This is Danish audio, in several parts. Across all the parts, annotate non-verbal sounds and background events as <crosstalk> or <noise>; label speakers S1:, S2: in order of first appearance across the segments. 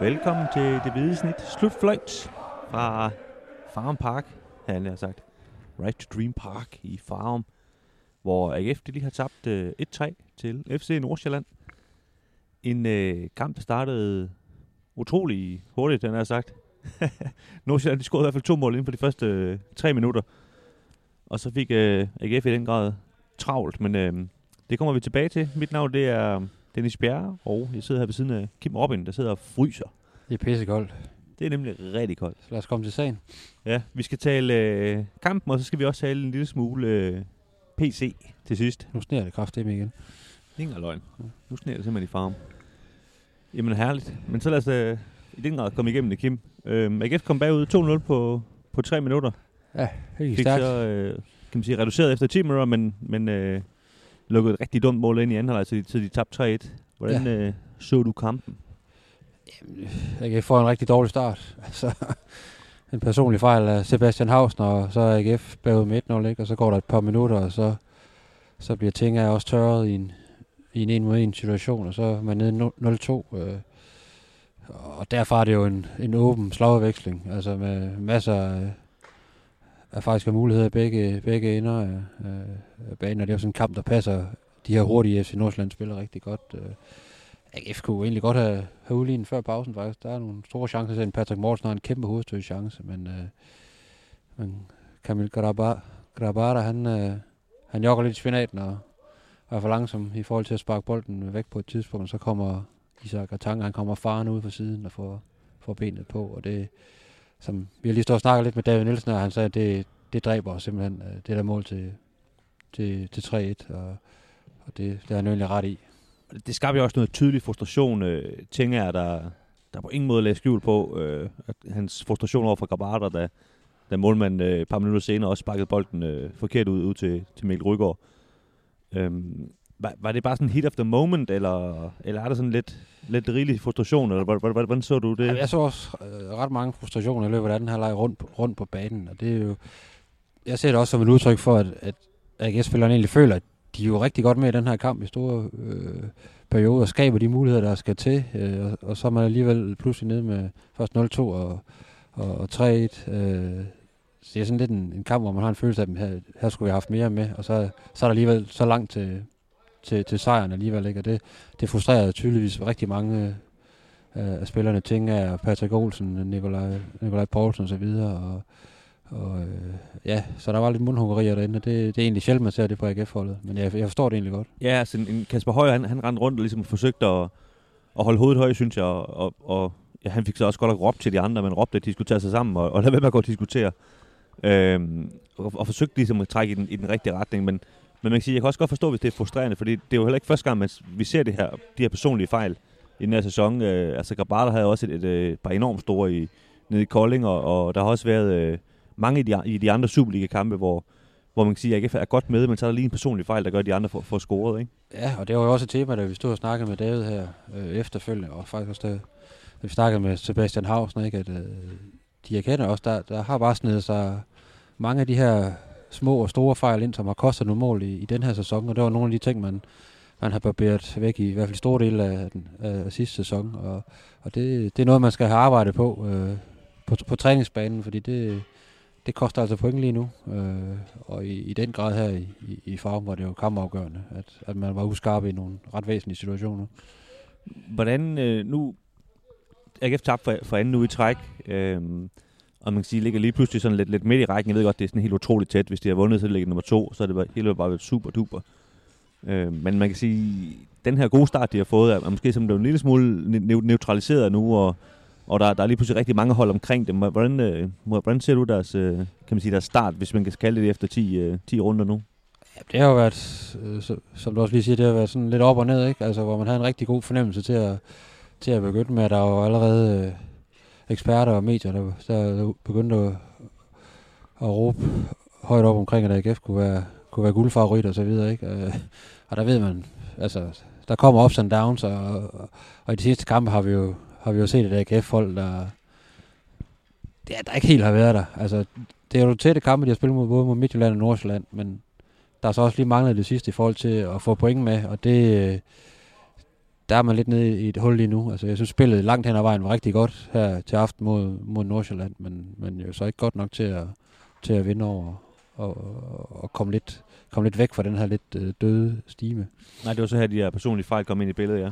S1: Velkommen til det hvide snit slutfløjt fra Farm Park, han har sagt. Right to Dream Park i Farum, hvor AGF de lige har tabt øh, 1-3 til FC Nordsjælland. En øh, kamp, der startede utrolig hurtigt, den har sagt. <laughs> Nordsjælland de scorede i hvert fald to mål inden for de første øh, tre minutter. Og så fik øh, AGF i den grad travlt, men øh, det kommer vi tilbage til. Mit navn det er Dennis Bjerre, og jeg sidder her ved siden af Kim Robin, der sidder og fryser.
S2: Det er pissekoldt.
S1: Det er nemlig rigtig koldt.
S2: Så lad os komme til sagen.
S1: Ja, vi skal tale øh, kampen, og så skal vi også tale en lille smule øh, PC til sidst.
S2: Nu sneer det kraftigt igen.
S1: Ingen løgn. Nu sneer det simpelthen i farm. Jamen herligt. Men så lad os øh, i den grad komme igennem det, Kim. Øh, AGF kom bagud 2-0 på, på 3 minutter.
S2: Ja, helt
S1: Fik
S2: stærkt.
S1: så, øh, kan man sige, reduceret efter 10 minutter, men, men øh, lukkede et rigtig dumt mål ind i anden halvleg, så de, så de tabte 3-1. Hvordan ja. øh, så du kampen?
S2: AGF får en rigtig dårlig start. <laughs> Altså, en personlig fejl af Sebastian Hausen, og så er AGF bagud med 1-0, ikke? og så går der et par minutter, og så, så bliver ting også tørret i en, i en en mod en situation, og så er man nede 0-2. Øh, og derfra er det jo en, en åben slagudveksling, altså med masser af, af er muligheder i begge, begge ender af, af banen, og det er jo sådan en kamp, der passer de her hurtige FC Nordsjælland spiller rigtig godt. Øh, AGF kunne egentlig godt have, have udlignet før pausen faktisk. Der er nogle store chancer til, Patrick Mortensen har en kæmpe hovedstød chance, men, øh, men Kamil Grabara, Grabara han, øh, han jogger lidt i spinaten og, og er for langsom i forhold til at sparke bolden væk på et tidspunkt, så kommer Isak Atanga, han kommer faren ud fra siden og får, får benet på, og det, som vi har lige stået og snakket lidt med David Nielsen, og han sagde, at det, det dræber os simpelthen, øh, det der mål til, til, til 3-1, og, og det, det har han jo egentlig ret i.
S1: Det skabte jo også noget tydelig frustration, øh, tænker jeg, der, der på ingen måde lagde skjul på. Øh, at hans frustration over for Grabater, da, da målmanden øh, et par minutter senere også sparkede bolden øh, forkert ud, ud til, til Mikkel Rygaard. Øhm, var, var det bare sådan hit of the moment, eller, eller er der sådan lidt, lidt rigelig frustration, eller hvordan, hvordan, hvordan så du det?
S2: Ja, jeg så også øh, ret mange frustrationer i løbet af den her leg rundt, rundt på banen, og det er jo, jeg ser det også som et udtryk for, at, at AGS-spillerne egentlig føler, at de er jo rigtig godt med i den her kamp i store øh, perioder, og skaber de muligheder, der skal til, øh, og, og så er man alligevel pludselig nede med først 0-2 og, og, og 3-1. Øh, så det er sådan lidt en, en kamp, hvor man har en følelse af, at her, her skulle vi have haft mere med, og så, så er der alligevel så langt til, til, til sejren alligevel, ikke? og det, det frustrerer tydeligvis rigtig mange øh, af spillerne, tænker jeg, Patrick Olsen, Nikolaj, Nikolaj Poulsen og videre, og, og øh, ja, så der var lidt mundhuggerier derinde, og det, det er egentlig sjældent, man ser det på AGF-holdet, men jeg, jeg forstår det egentlig godt.
S1: Ja, altså en, Kasper Højer, han, han rendte rundt og ligesom forsøgte at, at holde hovedet højt, synes jeg, og, og, og ja, han fik så også godt at råbe til de andre, men råbte, at de skulle tage sig sammen og, og lade være med at gå og diskutere. Øhm, og, og forsøgte ligesom at trække i den, i den rigtige retning, men, men man kan sige, jeg kan også godt forstå, hvis det er frustrerende, fordi det er jo heller ikke første gang, man, vi ser det her, de her personlige fejl i den her sæson. Øh, altså Grabater havde også et, et, øh, et par enormt store i, nede i Kolding, og, og der har også været øh, mange i de, i de andre Superliga-kampe, hvor, hvor man kan sige, at AGF er godt med, men så er der lige en personlig fejl, der gør, at de andre får, får scoret, ikke?
S2: Ja, og det var jo også et tema, da vi stod og snakkede med David her øh, efterfølgende, og faktisk også da, da vi snakkede med Sebastian Hausen, ikke, at øh, de erkender også, der, der har bare snedet sig mange af de her små og store fejl ind, som har kostet nogle mål i, i den her sæson, og det var nogle af de ting, man, man har barberet væk i, i hvert fald store dele af, den, af sidste sæson, og, og det, det er noget, man skal have arbejdet på øh, på, på træningsbanen, fordi det, det koster altså point lige nu, øh, og i, i den grad her i, i, i farven var det jo kampafgørende, at, at man var uskarp i nogle ret væsentlige situationer.
S1: Hvordan øh, nu... AGF tabt for, for anden uge i træk, øh, og man kan sige, ligger lige pludselig sådan lidt, lidt midt i rækken. Jeg ved godt, det er sådan helt utroligt tæt. Hvis de har vundet, så ligger nummer to, så er det bare, hele bare været super duper. Øh, men man kan sige, den her gode start, de har fået, er, måske som blevet en lille smule ne- neutraliseret nu, og, og der, der er lige pludselig rigtig mange hold omkring dem. Hvordan, øh, hvordan ser du deres, øh, kan man sige, deres start, hvis man kan kalde det efter 10, øh, 10 runder nu?
S2: Ja, det har jo været, øh, så, som du også lige siger, det har været sådan lidt op og ned, ikke? Altså, hvor man havde en rigtig god fornemmelse til at, til at begynde med. at Der jo allerede øh, eksperter og medier, der, der begyndte at, at råbe højt op omkring, at AGF kunne være, kunne være guldfavorit og så videre, ikke? Øh, og der ved man, altså, der kommer ups and downs, og, og, og i de sidste kampe har vi jo, har vi jo set et AGF-hold, der, det, der ikke helt har været der. Altså, det er jo tætte kampe, de har spillet mod både mod Midtjylland og Nordsjælland, men der er så også lige manglet det sidste i forhold til at få point med, og det, der er man lidt nede i et hul lige nu. Altså, jeg synes, spillet langt hen ad vejen var rigtig godt her til aften mod, mod Nordsjælland, men, men jo så ikke godt nok til at, til at vinde over og, og komme, lidt, komme lidt væk fra den her lidt øh, døde stime.
S1: Nej, det var så her, de her personlige fejl kom ind i billedet, ja.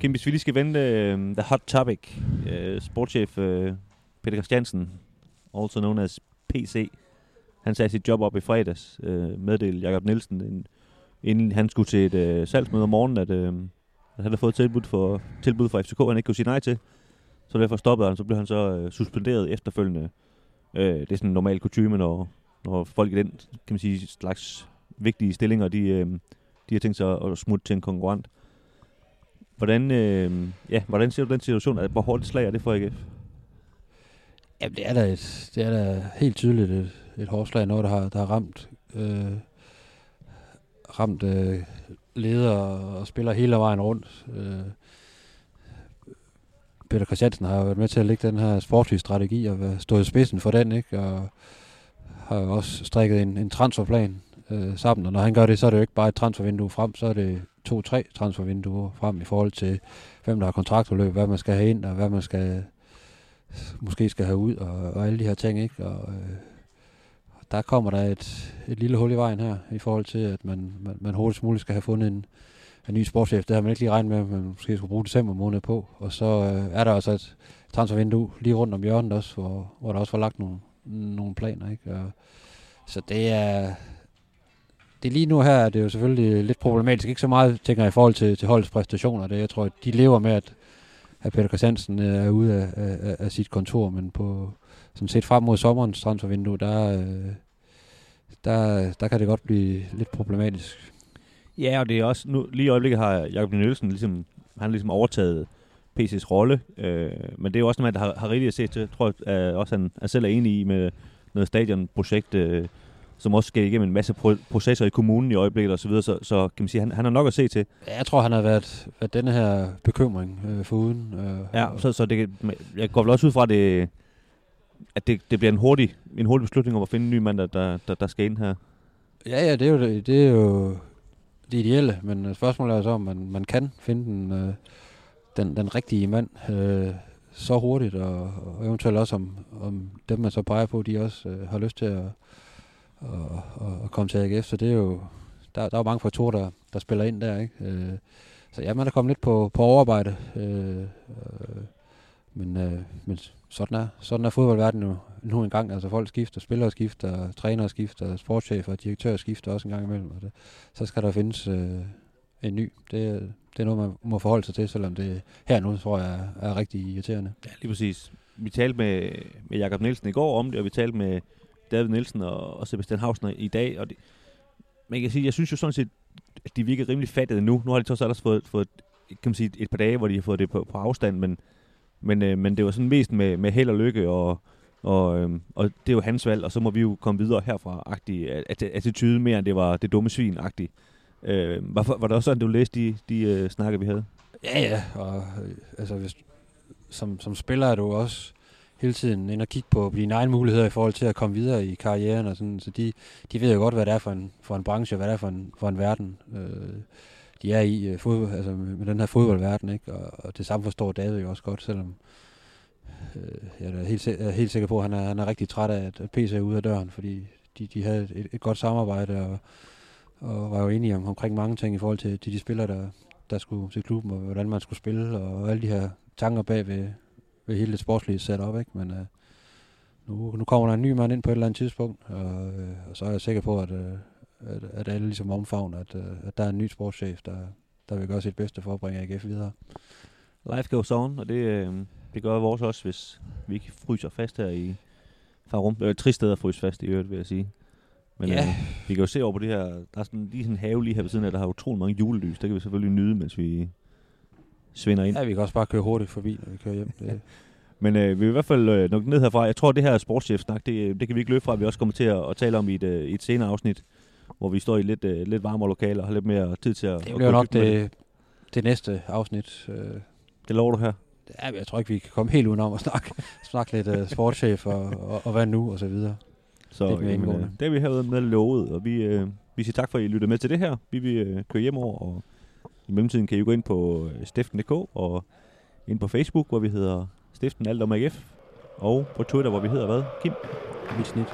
S1: Kim, hvis vi lige skal vente uh, øh, The Hot Topic, uh, sportschef uh, Peter Christiansen, also known as PC, han sagde sit job op i fredags, uh, meddelte Jakob Nielsen, inden han skulle til et uh, salgsmøde om morgenen, at, uh, at han havde fået tilbud for, tilbud fra FCK, han ikke kunne sige nej til. Så derfor stoppede han, så blev han så øh, suspenderet efterfølgende. Øh, det er sådan en normal kutume, når, når folk i den kan man sige, slags vigtige stillinger, de, øh, de har tænkt sig at smutte til en konkurrent. Hvordan, øh, ja, hvordan ser du den situation? Hvor hårdt slag er det for AGF?
S2: Jamen, det er da, et, det er da helt tydeligt et, et hårdt slag, noget, der har, der har ramt, øh, ramt øh, leder og spiller hele vejen rundt. Øh, Peter Christiansen har været med til at lægge den her sportslige strategi og stået i spidsen for den, ikke? Og har også strikket en, en transferplan øh, sammen. Og når han gør det, så er det jo ikke bare et transfervindue frem, så er det to-tre transfervinduer frem i forhold til, hvem der har kontraktforløb, hvad man skal have ind, og hvad man skal måske skal have ud, og, og alle de her ting, ikke? Og, øh, der kommer der et, et lille hul i vejen her, i forhold til, at man, man, man hurtigst muligt skal have fundet en, en ny sportschef. Det har man ikke lige regnet med, at man måske skulle bruge december måned på. Og så øh, er der også et transfervindue lige rundt om hjørnet også, hvor, hvor der også var lagt nogle, nogle planer. Ikke? Og, så det er, det er lige nu her, det er jo selvfølgelig lidt problematisk. Ikke så meget, tænker jeg, i forhold til, til holdets præstationer. Det, jeg tror, de lever med, at, at Peter Christiansen øh, er ude af, af, af sit kontor, men på, som set frem mod sommerens transfervindue, der, øh, der, der kan det godt blive lidt problematisk.
S1: Ja, og det er også, nu, lige i øjeblikket har Jacob Nielsen ligesom, han ligesom overtaget PC's rolle, øh, men det er jo også noget, der har, har rigtig at se til, tror jeg, at også han er selv er enig i med noget stadionprojekt, øh, som også skal igennem en masse pro- processer i kommunen i øjeblikket og så videre, så, så kan man sige, han, han har nok at se til.
S2: Ja, jeg tror, han har været, været denne her bekymring øh, for uden. Øh,
S1: ja, så, så det, jeg går vel også ud fra, det, at det, det bliver en hurtig, en hurtig beslutning om at finde en ny mand, der, der, der skal ind her.
S2: Ja, ja, det er jo det, det, er jo det ideelle, men øh, spørgsmålet er så, om man, man kan finde den, øh, den, den rigtige mand øh, så hurtigt, og, og eventuelt også om, om dem, man så peger på, de også øh, har lyst til at og, og, at komme til AGF, så det er jo, der, der er jo mange faktorer, der, der spiller ind der, ikke? Øh, så ja, man er kommet lidt på, på overarbejde, øh, øh, men, øh, men sådan er, sådan er fodboldverdenen nu, nu engang. Altså folk skifter, spillere skifter, trænere skifter, sportschefer og direktører skifter også en gang imellem. Og det, så skal der findes øh, en ny. Det, det er noget, man må forholde sig til, selvom det her nu, tror jeg, er, er rigtig irriterende.
S1: Ja, lige præcis. Vi talte med, med Jakob Nielsen i går om det, og vi talte med David Nielsen og, og Sebastian Hausner i dag. Og det, man kan sige, jeg synes jo sådan set, at de virker rimelig fattede nu. Nu har de trods alt også fået, fået kan man sige, et par dage, hvor de har fået det på, på afstand, men, men, øh, men det var sådan mest med, med held og lykke, og, og, øh, og det er jo hans valg, og så må vi jo komme videre herfra-agtig attitude mere, end det var det dumme svin-agtigt. Øh, var, var det også sådan, du læste de, de øh, snakker, vi havde?
S2: Ja, ja, og øh, altså, hvis, som, som spiller er du også hele tiden ind og kigge på dine egne muligheder i forhold til at komme videre i karrieren. Og sådan. Så de, de ved jo godt, hvad det er for en, for en branche, og hvad det er for en, for en verden, øh, de er i øh, fodbold, altså med den her fodboldverden. Ikke? Og, og det samme forstår David jo også godt, selvom øh, jeg er helt, jeg er helt sikker på, at han er, han er rigtig træt af, at PC er ude af døren, fordi de, de havde et, et godt samarbejde, og, og var jo enige om, omkring mange ting i forhold til, til de spillere, der, der skulle til klubben, og hvordan man skulle spille, og alle de her tanker bag ved, ved hele det sportslige setup, ikke? Men øh, nu, nu kommer der en ny mand ind på et eller andet tidspunkt, og, øh, og så er jeg sikker på, at, øh, at, at alle ligesom omfavner, at, øh, at der er en ny sportschef, der, der vil gøre sit bedste for at bringe AGF videre.
S1: Life goes on, og det, øh, det gør vores også, hvis vi ikke fryser fast her i Farum. Det er et trist sted at fryse fast i øvrigt, vil jeg sige. Men ja. øh, vi kan jo se over på det her, der er sådan, lige sådan en have lige her ved siden af, der har utrolig mange julelys. Det kan vi selvfølgelig nyde, mens vi svinder ind.
S2: Ja, vi kan også bare køre hurtigt forbi, når vi kører hjem. Det. <laughs>
S1: Men øh, vi vil i hvert fald øh, nok ned herfra. Jeg tror, at det her sportschef-snak, det, det kan vi ikke løbe fra. Vi også kommer til at, at tale om i et, øh, et senere afsnit, hvor vi står i lidt, øh, lidt varmere lokaler og har lidt mere tid til at
S2: Det bliver nok det, det næste afsnit. Øh.
S1: Det lover du her?
S2: Ja, jeg tror ikke, vi kan komme helt udenom at snakke, snakke lidt uh, sportschef og, og, og hvad nu, og så videre.
S1: Så jamen, øh, det har vi herved med lovet, og vi, øh, vi siger tak for, at I lyttede med til det her. Vi vil øh, køre hjem over og I mellemtiden kan I gå ind på øh, stiften.dk og ind på Facebook, hvor vi hedder Stiften Alt om AGF. Og på Twitter, hvor vi hedder hvad? Kim?
S2: Mit snit.